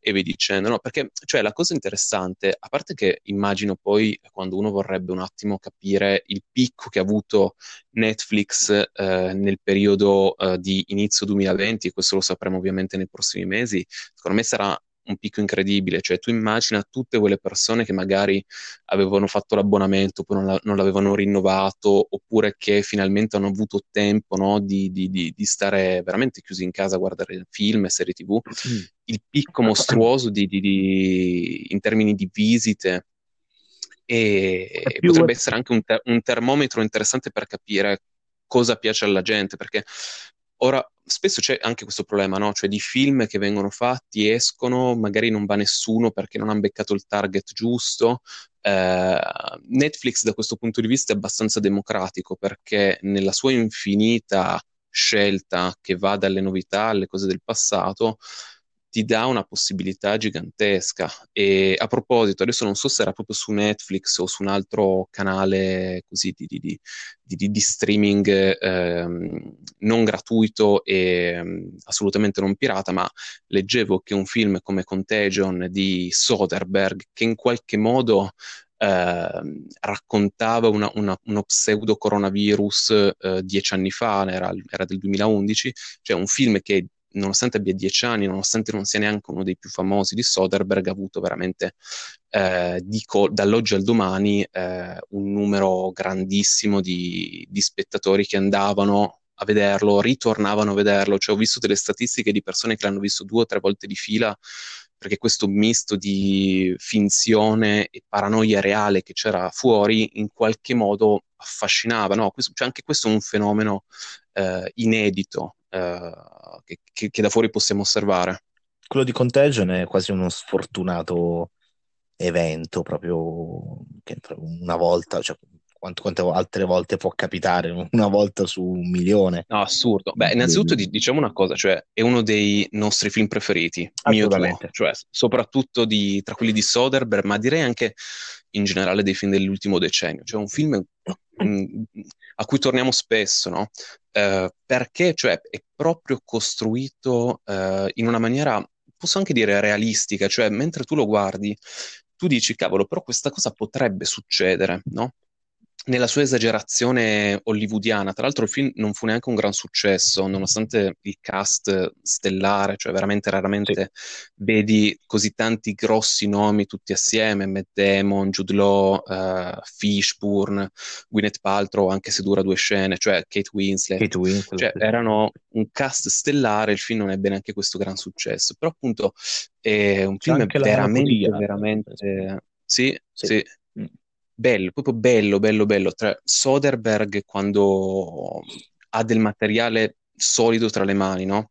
e vi dicendo, no? Perché, cioè, la cosa interessante, a parte che immagino poi quando uno vorrebbe un attimo capire il picco che ha avuto Netflix eh, nel periodo eh, di inizio 2020, e questo lo sapremo ovviamente nei prossimi mesi, secondo me sarà un picco incredibile, cioè tu immagina tutte quelle persone che magari avevano fatto l'abbonamento, poi non, la, non l'avevano rinnovato, oppure che finalmente hanno avuto tempo no, di, di, di, di, stare veramente chiusi in casa a guardare film e serie tv, mm. il picco mostruoso in termini di visite e potrebbe essere anche un, ter- un termometro interessante per capire cosa piace alla gente, perché ora spesso c'è anche questo problema, no? Cioè di film che vengono fatti, escono, magari non va nessuno perché non hanno beccato il target giusto. Eh, Netflix da questo punto di vista è abbastanza democratico perché nella sua infinita scelta che va dalle novità alle cose del passato, ti dà una possibilità gigantesca. E a proposito, adesso non so se era proprio su Netflix o su un altro canale così di, di, di, di streaming ehm, non gratuito e ehm, assolutamente non pirata, ma leggevo che un film come Contagion di Soderbergh, che in qualche modo eh, raccontava una, una, uno pseudo coronavirus eh, dieci anni fa, era, era, del 2011, cioè un film che nonostante abbia dieci anni, nonostante non sia neanche uno dei più famosi di Soderbergh, ha avuto veramente eh, dico, dall'oggi al domani eh, un numero grandissimo di, di, spettatori che andavano a vederlo, ritornavano a vederlo. Cioè, ho visto delle statistiche di persone che l'hanno visto due o tre volte di fila perché questo misto di finzione e paranoia reale che c'era fuori in qualche modo affascinava. No? Questo, cioè anche questo è un fenomeno eh, inedito eh, che, che, da fuori possiamo osservare. Quello di Contagion è quasi uno sfortunato evento, proprio che una volta, cioè quante, quante, altre volte può capitare, [LAUGHS] una volta su un milione. No, assurdo. Beh, innanzitutto diciamo una cosa, cioè è uno dei nostri film preferiti, mio tuo, cioè soprattutto di, tra quelli di Soderbergh, ma direi anche in generale dei film dell'ultimo decennio. Cioè un film [LAUGHS] mh, a cui torniamo spesso, no? Eh, perché cioè, è proprio costruito eh, in una maniera, posso anche dire realistica, cioè mentre tu lo guardi, tu dici, cavolo, però questa cosa potrebbe succedere, no? Nella sua esagerazione hollywoodiana. Tra l'altro il film non fu neanche un gran successo, nonostante il cast stellare, cioè veramente raramente sì. vedi così tanti grossi nomi tutti assieme, Matt Damon, Jude Law, uh, Fishburne, Gwyneth Paltrow, anche se dura due scene, cioè Kate Winslet. Kate Winslet. Cioè, erano un cast stellare, il film non ebbe neanche questo gran successo, però appunto è un C'è film veramente, veramente... Sì, sì, sì bello, proprio bello, bello, bello. Tra Soderbergh quando ha del materiale solido tra le mani, no?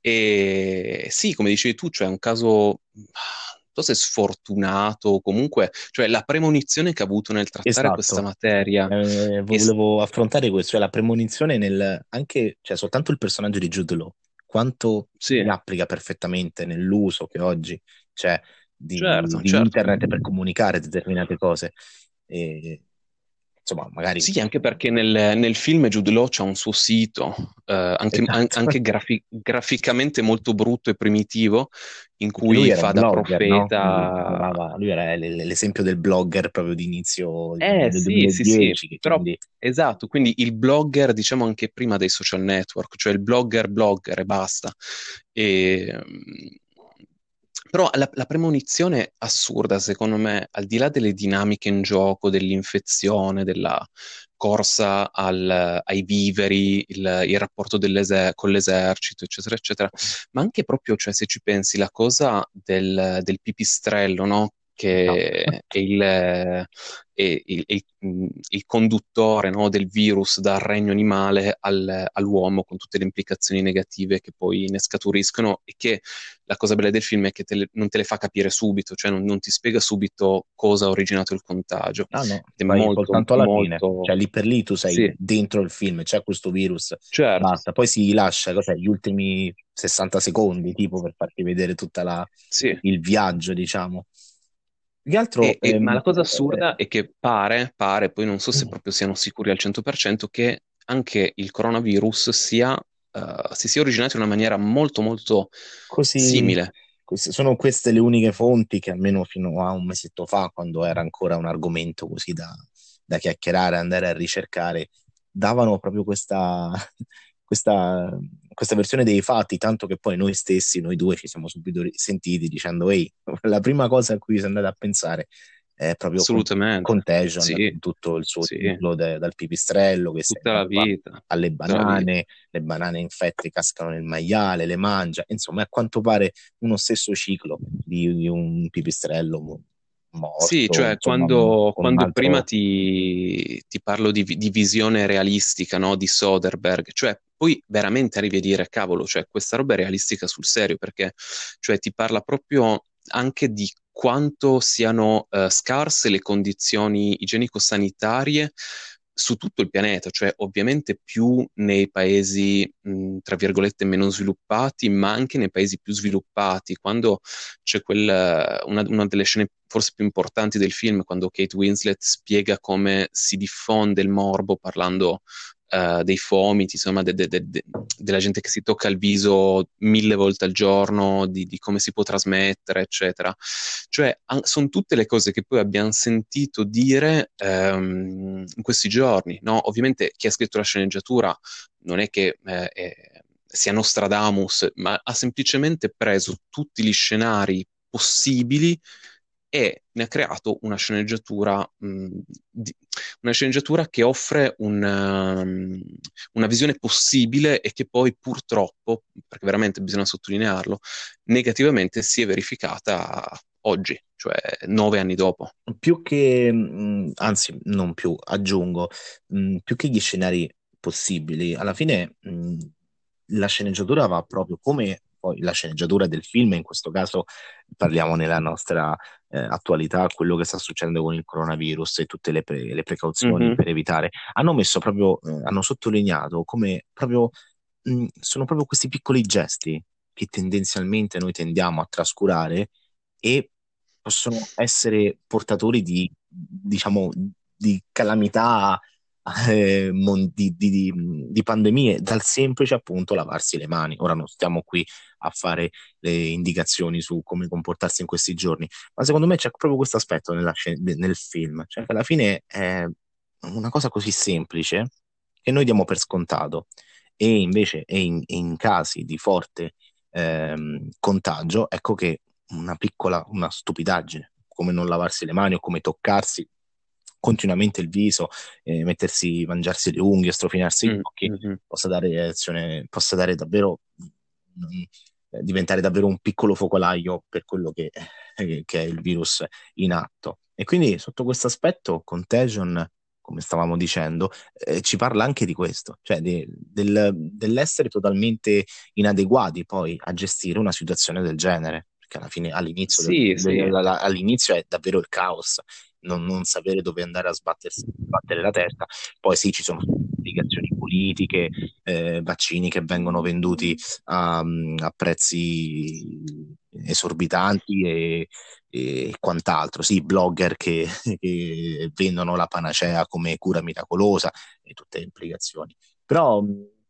E sì, come dicevi tu, cioè è un caso non so se sfortunato, comunque, cioè la premonizione che ha avuto nel trattare esatto. questa materia. Eh, volevo es- affrontare questo, cioè la premonizione nel anche, cioè soltanto il personaggio di Jude Law, quanto sì. si applica perfettamente nell'uso che oggi, cioè di, certo, di certo. internet per comunicare determinate cose. E, insomma, magari... Sì, anche perché nel, nel film Jude Law c'ha un suo sito, eh, anche, esatto. anche grafi- graficamente molto brutto e primitivo, in cui fa da blogger, profeta... No? Lui era l'esempio del blogger proprio di inizio eh, del sì, 2010. Sì, sì. Però, quindi... Esatto, quindi il blogger diciamo anche prima dei social network, cioè il blogger blogger e basta. E però la, la premonizione assurda, secondo me, al di là delle dinamiche in gioco, dell'infezione, della corsa al, ai viveri, il, il rapporto con l'esercito, eccetera, eccetera, ma anche proprio, cioè, se ci pensi, la cosa del, del pipistrello, no? Che no. è il, è il, il, il conduttore no, del virus dal regno animale al, all'uomo con tutte le implicazioni negative che poi ne scaturiscono e che la cosa bella del film è che te le, non te le fa capire subito, cioè non, non, ti spiega subito cosa ha originato il contagio. Ah no, è molto, soltanto alla molto... fine, cioè lì per lì tu sei sì. dentro il film, c'è questo virus, certo. basta, poi si lascia cos'è, gli ultimi 60 secondi tipo per farti vedere tutta la, sì. il viaggio, diciamo. Altro, e, ehm, ma la cosa assurda eh, è che pare, pare, poi non so se mm. proprio siano sicuri al 100%, che anche il coronavirus sia, uh, si sia originato in una maniera molto molto così, simile. Così, sono queste le uniche fonti che almeno fino a un mesetto fa, quando era ancora un argomento così da, da chiacchierare, andare a ricercare, davano proprio questa, [LAUGHS] questa, questa, versione dei fatti, tanto che poi noi stessi, noi due, ci siamo subito sentiti dicendo, ehi, [LAUGHS] la prima cosa a cui si è andata a pensare è proprio Assolutamente. Contagion, sì. tutto il suo sì. ciclo de, dal pipistrello che Tutta la vita. alle banane, le banane infette cascano nel maiale, le mangia, insomma a quanto pare uno stesso ciclo di, di un pipistrello morto. Sì, cioè insomma, quando, quando altro... prima ti, ti, parlo di, di visione realistica no? di Soderbergh, cioè poi veramente arrivi a dire, cavolo, cioè questa roba è realistica sul serio, perché cioè, ti parla proprio anche di quanto siano uh, scarse le condizioni igienico-sanitarie su tutto il pianeta, cioè ovviamente più nei paesi, mh, tra virgolette, meno sviluppati, ma anche nei paesi più sviluppati. Quando c'è quel, una, una, delle scene forse più importanti del film, quando Kate Winslet spiega come si diffonde il morbo parlando uh, dei fomiti, insomma, de, de, de, della gente che si tocca il viso mille volte al giorno, di, di come si può trasmettere, eccetera. Cioè, an- sono tutte le cose che poi abbiamo sentito dire um, in questi giorni, no? Ovviamente chi ha scritto la sceneggiatura non è che eh, è, sia Nostradamus, ma ha semplicemente preso tutti gli scenari possibili e ne ha creato una sceneggiatura, mh, di, una sceneggiatura che offre un, um, una visione possibile e che poi purtroppo, perché veramente bisogna sottolinearlo, negativamente si è verificata oggi, cioè nove anni dopo. Più che, mh, anzi non più, aggiungo, mh, più che gli scenari possibili, alla fine la sceneggiatura va proprio come poi la sceneggiatura del film, in questo caso parliamo nella nostra eh, attualità, quello che sta succedendo con il coronavirus e tutte le, pre- le precauzioni mm-hmm. per evitare, hanno messo proprio, eh, hanno sottolineato come proprio mh, sono proprio questi piccoli gesti che tendenzialmente noi tendiamo a trascurare e possono essere portatori di, diciamo, di calamità [LAUGHS] eh, di, di, di, pandemie dal semplice appunto lavarsi le mani. Ora non stiamo qui a fare le indicazioni su come comportarsi in questi giorni, ma secondo me c'è proprio questo aspetto nella, nel film, cioè che alla fine è una cosa così semplice che noi diamo per scontato. E invece in, in casi di forte ehm, contagio, ecco che una piccola, una stupidaggine, come non lavarsi le mani o come toccarsi continuamente il viso, eh, mettersi, mangiarsi le unghie, strofinarsi mm, occhi, mm-hmm. possa dare reazione, possa dare davvero, diventare davvero un piccolo focolaio per quello che, eh, che, è il virus in atto. E quindi sotto questo aspetto Contagion, come stavamo dicendo, eh, ci parla anche di questo, cioè de, del, dell'essere totalmente inadeguati poi a gestire una situazione del genere perché alla fine all'inizio, sì, del, sì. all'inizio è davvero il caos non, non sapere dove andare a sbattere la testa. Poi sì, ci sono implicazioni politiche, eh, vaccini che vengono venduti a, a prezzi esorbitanti e, e quant'altro, sì, blogger che, [LAUGHS] che vendono la panacea come cura miracolosa e tutte le implicazioni. Però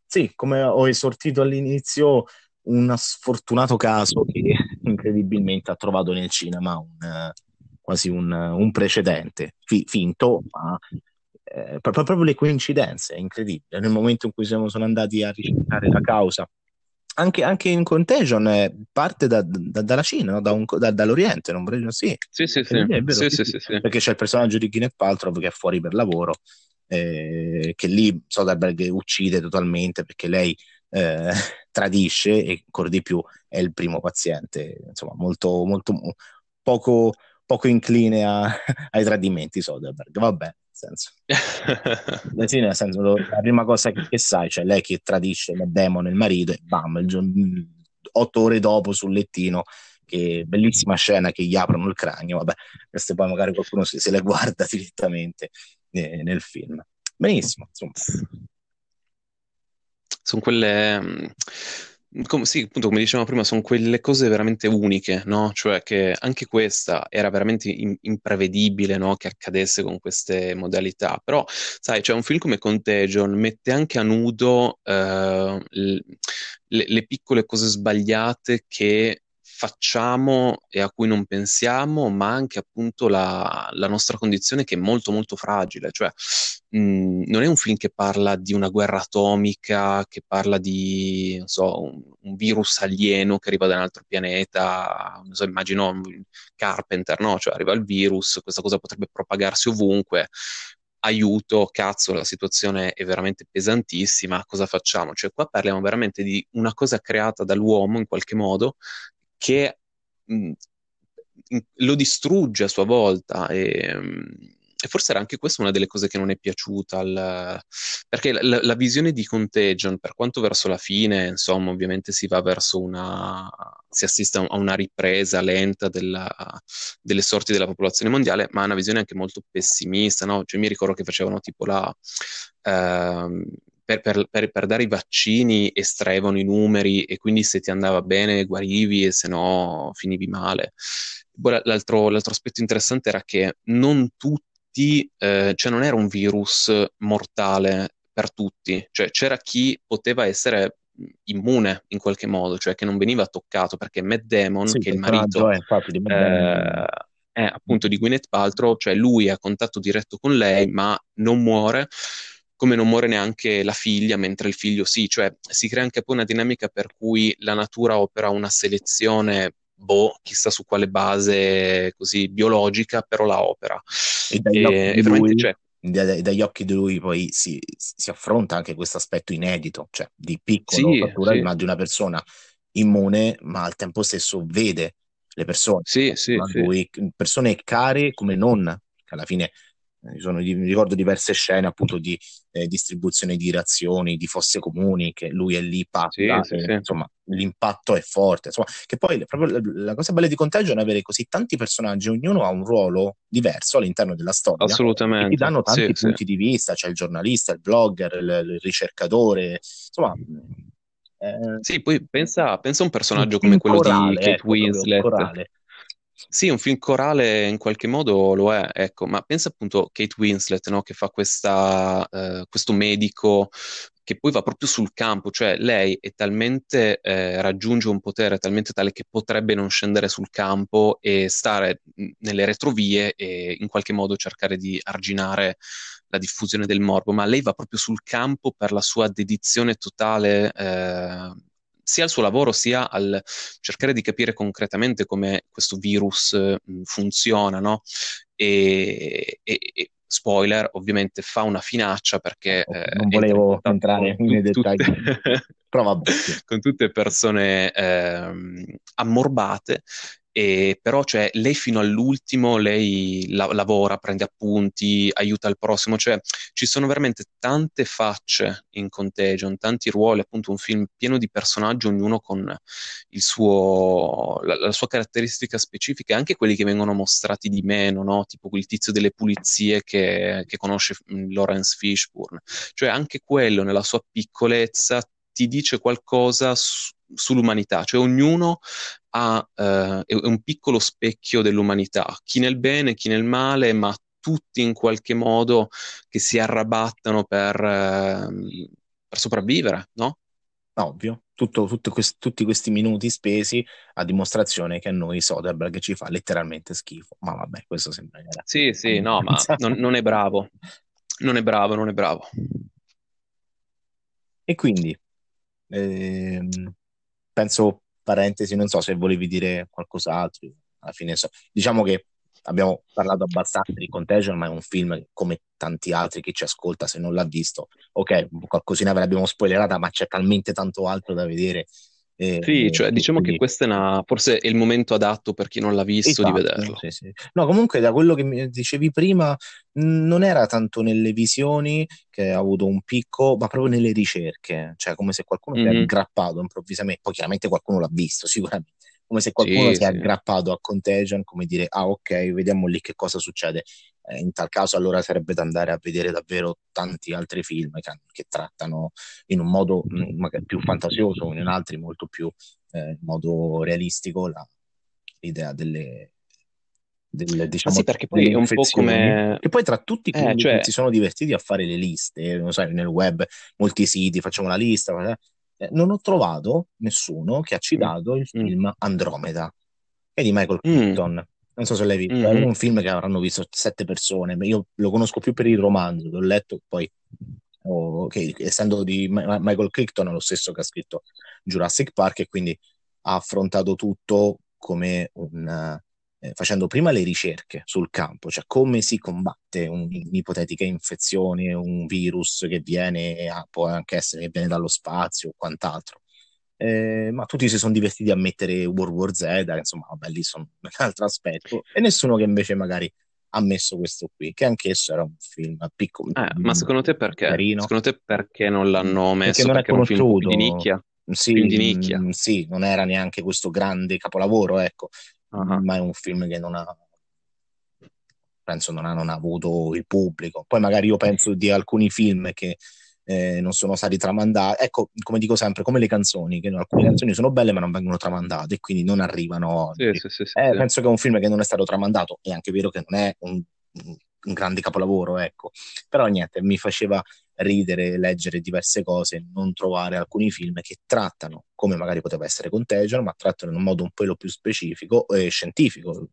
sì, come ho esortito all'inizio, un sfortunato caso che [LAUGHS] incredibilmente ha trovato nel cinema un, quasi un, un precedente, fi, finto, ma eh, proprio, proprio le coincidenze, è incredibile. Nel momento in cui siamo, sono andati a ricercare la causa, anche, anche in Contagion eh, parte da, da, dalla Cina, no? da un, da, dall'Oriente, non vorrei sì. Sì, sì, sì. Vero, sì, sì, sì. Perché c'è il personaggio di Gwyneth Paltrow che è fuori per lavoro, eh, che lì Soderbergh uccide totalmente perché lei eh, [LAUGHS] tradisce e ancora di più è il primo paziente, insomma, molto, molto poco, poco incline a, [LAUGHS] ai tradimenti Soderbergh, vabbè senso. [LAUGHS] sì, nel senso, la prima cosa che, che sai, cioè lei che tradisce il demone, il marito, e bam, il giorno, otto ore dopo sul lettino, che bellissima scena che gli aprono il cranio, vabbè, queste poi magari qualcuno se, se le guarda [LAUGHS] direttamente eh, nel film. Benissimo, insomma. Sono quelle come, sì, appunto, come dicevamo prima, sono quelle cose veramente uniche, no? Cioè che anche questa era veramente in- imprevedibile, no? Che accadesse con queste modalità. Però, sai, cioè un film come Contagion mette anche a nudo eh, le, le piccole cose sbagliate che facciamo e a cui non pensiamo, ma anche appunto la, la nostra condizione che è molto molto fragile. Cioè, mh, mm, non è un film che parla di una guerra atomica, che parla di, so, un, un virus alieno che arriva da un altro pianeta, so, immagino Carpenter, no? Cioè arriva il virus, questa cosa potrebbe propagarsi ovunque, aiuto, cazzo, la situazione è veramente pesantissima, cosa facciamo? Cioè qua parliamo veramente di una cosa creata dall'uomo in qualche modo che mh, lo distrugge a sua volta e, e, forse era anche questa una delle cose che non è piaciuta al, perché la, la, visione di Contagion per quanto verso la fine insomma ovviamente si va verso una si assiste a una ripresa lenta della, delle sorti della popolazione mondiale ma è una visione anche molto pessimista no? cioè mi ricordo che facevano tipo la ehm, per, per, per, per, dare i vaccini estraevano i numeri e quindi se ti andava bene guarivi e se no finivi male. L'altro, l'altro aspetto interessante era che non tutti, eh, cioè non era un virus mortale per tutti, cioè c'era chi poteva essere immune in qualche modo, cioè che non veniva toccato perché Matt Damon, sì, che è il marito è, infatti, eh, è appunto di Gwyneth Paltrow, cioè lui è a contatto diretto con lei ma non muore come non muore neanche la figlia, mentre il figlio sì, cioè si crea anche poi una dinamica per cui la natura opera una selezione, boh, chissà su quale base così biologica, però la opera. E dagli, e, occhi, di lui, cioè, dagli occhi di lui poi si, si, affronta anche questo aspetto inedito, cioè di piccolo sì, fattura sì. di una persona immune, ma al tempo stesso vede le persone, sì, sì, lui, persone care come non, che alla fine eh, sono, mi ricordo diverse scene appunto di eh, distribuzione di razioni, di fosse comuni, che lui è lì, parla, sì, e, sì, insomma l'impatto è forte. Insomma, che poi proprio la, la, cosa bella di Contagio è avere così tanti personaggi, ognuno ha un ruolo diverso all'interno della storia. Assolutamente. Ti danno tanti sì, punti di vista, c'è il giornalista, il blogger, il, il ricercatore, insomma... Eh, sì, poi pensa, pensa a un personaggio come quello corale, di Kate ecco, Winslet. Corale sì, un film corale in qualche modo lo è, ecco, ma pensa appunto a Kate Winslet, no, che fa questa, eh, questo medico che poi va proprio sul campo, cioè lei è talmente, eh, raggiunge un potere talmente tale che potrebbe non scendere sul campo e stare nelle retrovie e in qualche modo cercare di arginare la diffusione del morbo, ma lei va proprio sul campo per la sua dedizione totale eh, sia al suo lavoro sia al cercare di capire concretamente come questo virus funziona, no? E, e, e, spoiler, ovviamente fa una finaccia perché... Eh, non volevo entrare [LAUGHS] nei dettagli. [LAUGHS] con tutte persone eh, ammorbate e però cioè, lei fino all'ultimo lei la- lavora, prende appunti, aiuta il prossimo, cioè ci sono veramente tante facce in Contagion, tanti ruoli, appunto un film pieno di personaggi, ognuno con suo, la, la, sua caratteristica specifica, anche quelli che vengono mostrati di meno, no? tipo quel tizio delle pulizie che, che conosce mm, Lawrence Fishburne, cioè anche quello nella sua piccolezza ti dice qualcosa su, sull'umanità, cioè ognuno ha, eh, è un piccolo specchio dell'umanità, chi nel bene, chi nel male, ma tutti in qualche modo che si arrabattano per, eh, per sopravvivere, no? Ovvio, Tutto, quest- tutti questi minuti spesi a dimostrazione che a noi Soderbergh ci fa letteralmente schifo. Ma vabbè, questo sembra... Sì, sì, no, ma non, non è bravo. Non è bravo, non è bravo. E quindi, ehm, penso, parentesi, non so se volevi dire qualcos'altro, alla fine so. Diciamo che abbiamo parlato abbastanza di Contagion, ma è un film come tanti altri che ci ascolta, se non l'ha visto, ok, qualcosina ve l'abbiamo spoilerata, ma c'è talmente tanto altro da vedere. Eh, sì, cioè, diciamo quindi... che questo è una, forse è il momento adatto per chi non l'ha visto esatto, di vederlo. Sì, sì. No, comunque da quello che mi dicevi prima, non era tanto nelle visioni che ha avuto un picco, ma proprio nelle ricerche, cioè come se qualcuno mm-hmm. è aggrappato improvvisamente, poi chiaramente qualcuno l'ha visto [LAUGHS] sicuramente, come se qualcuno sì, si è sì. aggrappato a Contagion, come dire, ah ok, vediamo lì che cosa succede. Eh, in tal caso allora sarebbe da andare a vedere davvero tanti altri film che, che trattano in un modo mh, mm, magari più fantasioso, in altri molto più eh, in modo realistico la, l'idea delle, del, diciamo, ah sì, perché poi è un po' come... Che poi tra tutti eh, cioè... si sono divertiti a fare le liste, non sai, nel web, molti siti, facciamo la lista, non ho trovato nessuno che ha citato il mm. film Andromeda, che è di Michael mm. Keaton. Mm. Non so se l'hai visto, mm-hmm. è un film che avranno visto sette persone. Io lo conosco più per il romanzo, l'ho letto poi, oh, che essendo di Michael Crichton, lo stesso che ha scritto Jurassic Park, e quindi ha affrontato tutto come un, eh, facendo prima le ricerche sul campo, cioè come si combatte un'ipotetica infezione, un virus che viene, ah, può anche essere che viene dallo spazio o quant'altro. Eh, ma tutti si sono divertiti a mettere World War Z, insomma, vabbè, lì sono un altro aspetto, e nessuno che invece magari ha messo questo qui, che anch'esso era un film piccolo. Eh, ma secondo te perché? Carino. Secondo te perché non l'hanno messo? Perché non perché è conosciuto. di nicchia? Sì, di nicchia. Mh, sì, non era neanche questo grande capolavoro, ecco uh-huh. ma è un film che non ha penso non ha, non ha, avuto il pubblico. Poi magari io penso di alcuni film che eh, non sono stati tramandati. Ecco, come dico sempre, come le canzoni, che alcune canzoni sono belle ma non vengono tramandate e quindi non arrivano. Sì, sì, sì, eh, penso che è un film che non è stato tramandato, è anche vero che non è un, un grande capolavoro, ecco. Però niente, mi faceva ridere, leggere diverse cose, non trovare alcuni film che trattano, come magari poteva essere Contagion, ma trattano in un modo un po' più specifico e scientifico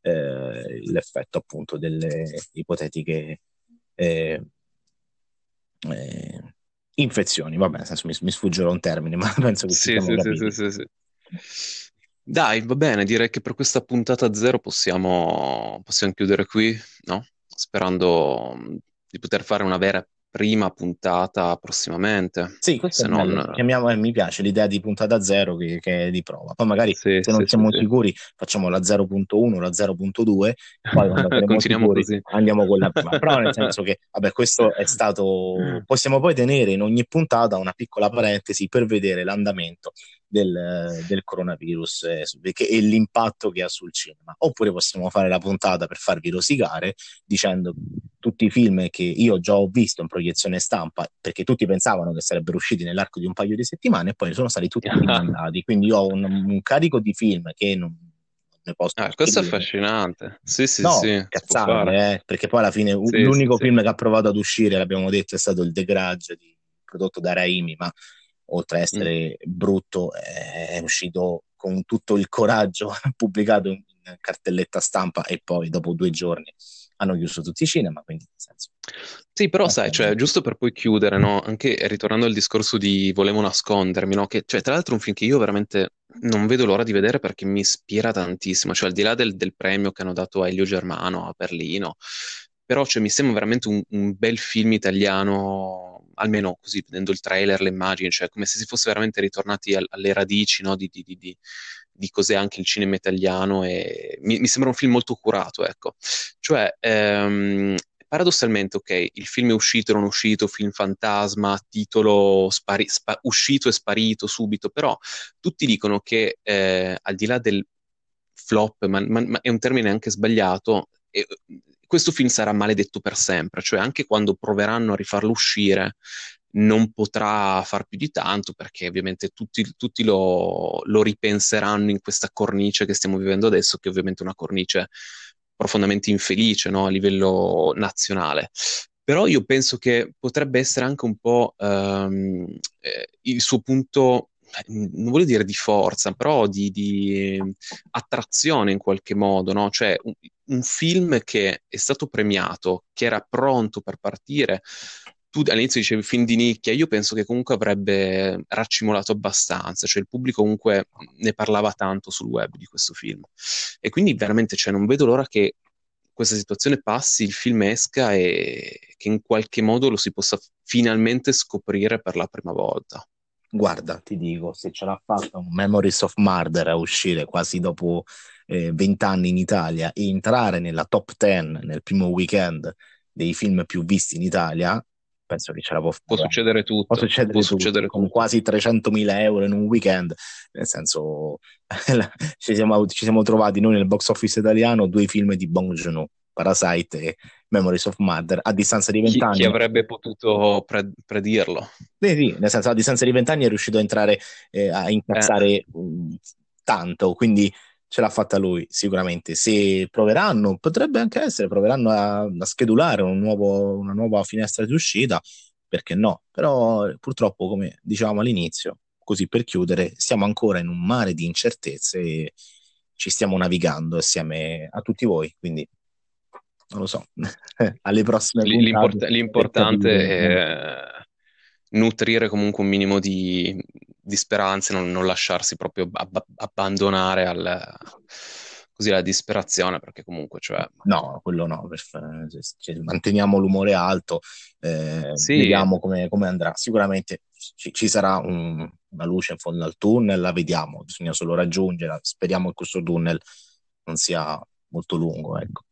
eh, l'effetto appunto delle ipotetiche eh, eh, infezioni. Vabbè, nel senso mi, mi sfuggerò un termine, [LAUGHS] ma penso che sì, sì, sì, sì, sì. Dai, va bene, direi che per questa puntata zero possiamo, possiamo chiudere qui, no? Sperando di poter fare una vera prima puntata prossimamente. Sì, questo non... Chiamiamo, eh, mi piace l'idea di puntata zero che, che, è di prova. Poi magari sì, se non sì, siamo sì, sicuri facciamo la 0.1, la 0.2, poi quando [LAUGHS] sicuri, così. andiamo con la prima. Però nel senso che, vabbè, questo [LAUGHS] è stato... Possiamo poi tenere in ogni puntata una piccola parentesi per vedere l'andamento del, del coronavirus eh, e l'impatto che ha sul cinema. Oppure possiamo fare la puntata per farvi rosicare dicendo tutti i film che io già ho visto in proiezione stampa, perché tutti pensavano che sarebbero usciti nell'arco di un paio di settimane e poi sono stati tutti [LAUGHS] rimandati. Quindi ho un, un carico di film che non, ne posso ah, questo è affascinante. Sì, sì, no, sì. Cazzate, eh, perché poi alla fine sì, l'unico sì, film sì. che ha provato ad uscire, l'abbiamo detto, è stato il The Grudge di, prodotto da Raimi, ma oltre a essere mm. brutto, è uscito con tutto il coraggio, [LAUGHS] pubblicato in cartelletta stampa e poi dopo due giorni hanno chiuso tutti i cinema, quindi nel senso... Sì, però sai, cioè, giusto per poi chiudere, no? Anche ritornando al discorso di Volevo nascondermi, no? Che, cioè, tra l'altro un film che io veramente non vedo l'ora di vedere perché mi ispira tantissimo, cioè al di là del, del premio che hanno dato a Elio Germano a Berlino, però cioè, mi sembra veramente un, un bel film italiano almeno così vedendo il trailer, le immagini, cioè come se si fosse veramente ritornati al, alle radici no, di, di, di, di, cos'è anche il cinema italiano e mi, mi, sembra un film molto curato, ecco. Cioè, ehm, paradossalmente, ok, il film è uscito, non è uscito, film fantasma, titolo spari- spa- uscito e sparito subito, però tutti dicono che eh, al di là del flop, ma, ma, ma, è un termine anche sbagliato, eh, questo film sarà maledetto per sempre, cioè anche quando proveranno a rifarlo uscire, non potrà far più di tanto perché ovviamente tutti, tutti lo, lo, ripenseranno in questa cornice che stiamo vivendo adesso, che è ovviamente una cornice profondamente infelice no? a livello nazionale. Però io penso che potrebbe essere anche un po' ehm, eh, il suo punto non voglio dire di forza, però di, di attrazione in qualche modo, no? Cioè un, un, film che è stato premiato, che era pronto per partire. Tu all'inizio dicevi film di nicchia, io penso che comunque avrebbe raccimolato abbastanza, cioè il pubblico comunque ne parlava tanto sul web di questo film. E quindi veramente cioè, non vedo l'ora che questa situazione passi, il film esca e che in qualche modo lo si possa finalmente scoprire per la prima volta. Guarda, ti dico, se ce l'ha fatta un Memories of Murder a uscire quasi dopo eh, vent'anni in Italia e entrare nella top 10 nel primo weekend dei film più visti in Italia, penso che ce la può fare. Può succedere tutto. Può succedere, può tutto, succedere con quasi 300.000 euro in un weekend, nel senso [LAUGHS] ci, siamo, ci siamo trovati noi nel box office italiano due film di Bong Joon-ho Parasite e Memories of Mother a distanza di vent'anni. Chi, chi, avrebbe potuto pre- predirlo? Beh, sì, nel senso a distanza di vent'anni è riuscito a entrare eh, a incazzare eh. um, tanto, quindi ce l'ha fatta lui sicuramente. Se proveranno, potrebbe anche essere, proveranno a, a schedulare un nuovo, una nuova finestra di uscita, perché no? Però purtroppo, come dicevamo all'inizio, così per chiudere, siamo ancora in un mare di incertezze e ci stiamo navigando assieme a tutti voi, quindi non lo so, [LAUGHS] alle prossime L'import- L'importante è nutrire comunque un minimo di, di speranze, non, non, lasciarsi proprio ab- abbandonare al, così alla disperazione, perché comunque, cioè... No, quello no, cioè, manteniamo l'umore alto, eh, sì. vediamo come, come, andrà. Sicuramente ci, ci sarà un, una luce in fondo al tunnel, la vediamo, bisogna solo raggiungerla, speriamo che questo tunnel non sia molto lungo, ecco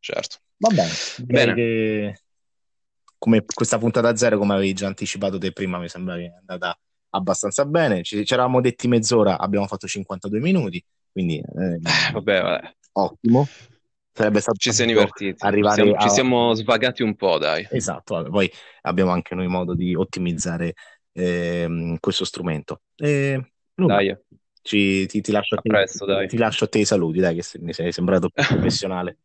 certo. Va bene. bene. Che come questa puntata zero, come avevi già anticipato te prima, mi sembra che è andata abbastanza bene. Ci, ci eravamo detti mezz'ora, abbiamo fatto 52 minuti, quindi eh, eh, vabbè, vabbè. ottimo. Sarebbe stato ci siamo divertiti, arrivare siamo, a... ci siamo svagati un po', dai. Esatto, vabbè. poi abbiamo anche noi modo di ottimizzare eh, questo strumento. E, dai. Ci, ti, ti, lascio a te, presto, dai. ti lascio a te i saluti, dai, che mi sei sembrato più [LAUGHS] professionale.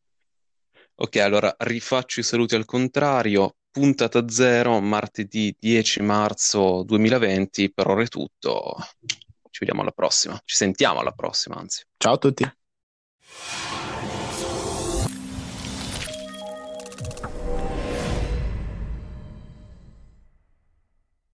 Ok, allora rifaccio i saluti al contrario. Puntata 0, martedì 10 marzo 2020. Per ora è tutto. Ci vediamo alla prossima. Ci sentiamo alla prossima, anzi. Ciao a tutti.